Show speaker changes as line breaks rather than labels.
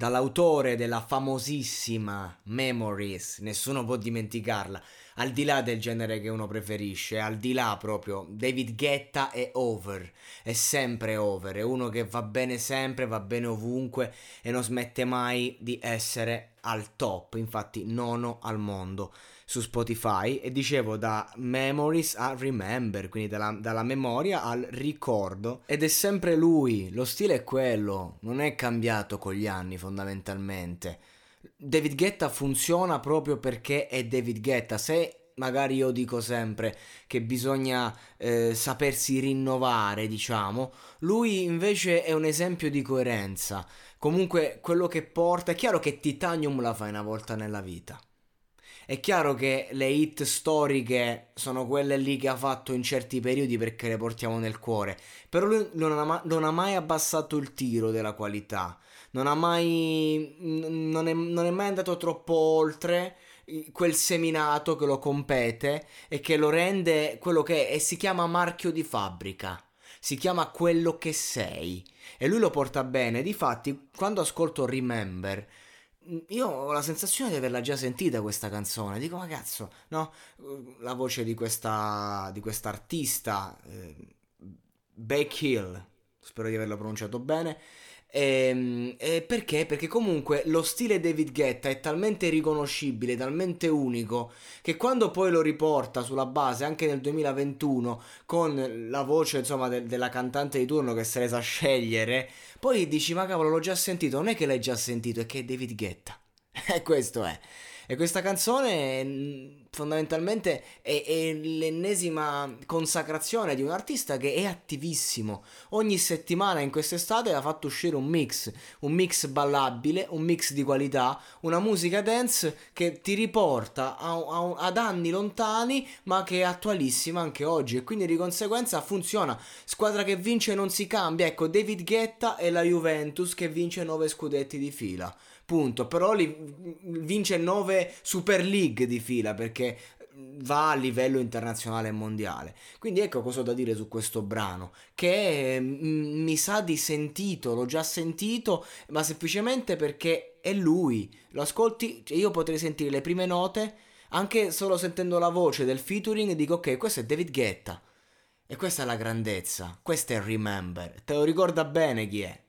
dall'autore della famosissima Memories, nessuno può dimenticarla, al di là del genere che uno preferisce, al di là proprio, David Guetta è over, è sempre over, è uno che va bene sempre, va bene ovunque e non smette mai di essere al top, infatti nono al mondo su Spotify e dicevo da Memories a Remember, quindi dalla, dalla, memoria al ricordo ed è sempre lui, lo stile è quello, non è cambiato con gli anni fondamentalmente. David Guetta funziona proprio perché è David Guetta, se magari io dico sempre che bisogna eh, sapersi rinnovare, diciamo, lui invece è un esempio di coerenza. Comunque quello che porta, è chiaro che Titanium la fai una volta nella vita è chiaro che le hit storiche sono quelle lì che ha fatto in certi periodi perché le portiamo nel cuore, però lui non ha, non ha mai abbassato il tiro della qualità, non ha mai... non è, non è mai andato troppo oltre quel seminato che lo compete e che lo rende quello che è e si chiama marchio di fabbrica si chiama quello che sei e lui lo porta bene. Difatti quando ascolto Remember io ho la sensazione di averla già sentita questa canzone. Dico, ma cazzo, no? La voce di questa di quest'artista, eh, Beck Hill, spero di averlo pronunciato bene. E, ehm, e perché? Perché comunque lo stile David Guetta è talmente riconoscibile, talmente unico, che quando poi lo riporta sulla base anche nel 2021 con la voce insomma de- della cantante di turno che se ne sa scegliere, poi dici ma cavolo l'ho già sentito, non è che l'hai già sentito, è che è David Guetta. E questo è. E questa canzone mm, fondamentalmente è, è, l'ennesima consacrazione di un artista che è attivissimo. Ogni settimana in quest'estate ha fatto uscire un mix, un mix ballabile, un mix di qualità, una musica dance che ti riporta a, a, ad anni lontani ma che è attualissima anche oggi e quindi di conseguenza funziona. Squadra che vince non si cambia. Ecco, David Guetta e la Juventus che vince 9 scudetti di fila punto. Però li, vince 9 Super League di fila perché va a livello internazionale e mondiale. Quindi ecco cosa ho da dire su questo brano, che mi sa di sentito, l'ho già sentito, ma semplicemente perché è lui. Lo ascolti, cioè io potrei sentire le prime note, anche solo sentendo la voce del featuring, dico ok, questo è David Guetta. E questa è la grandezza, questo è Remember. Te lo ricorda bene chi è?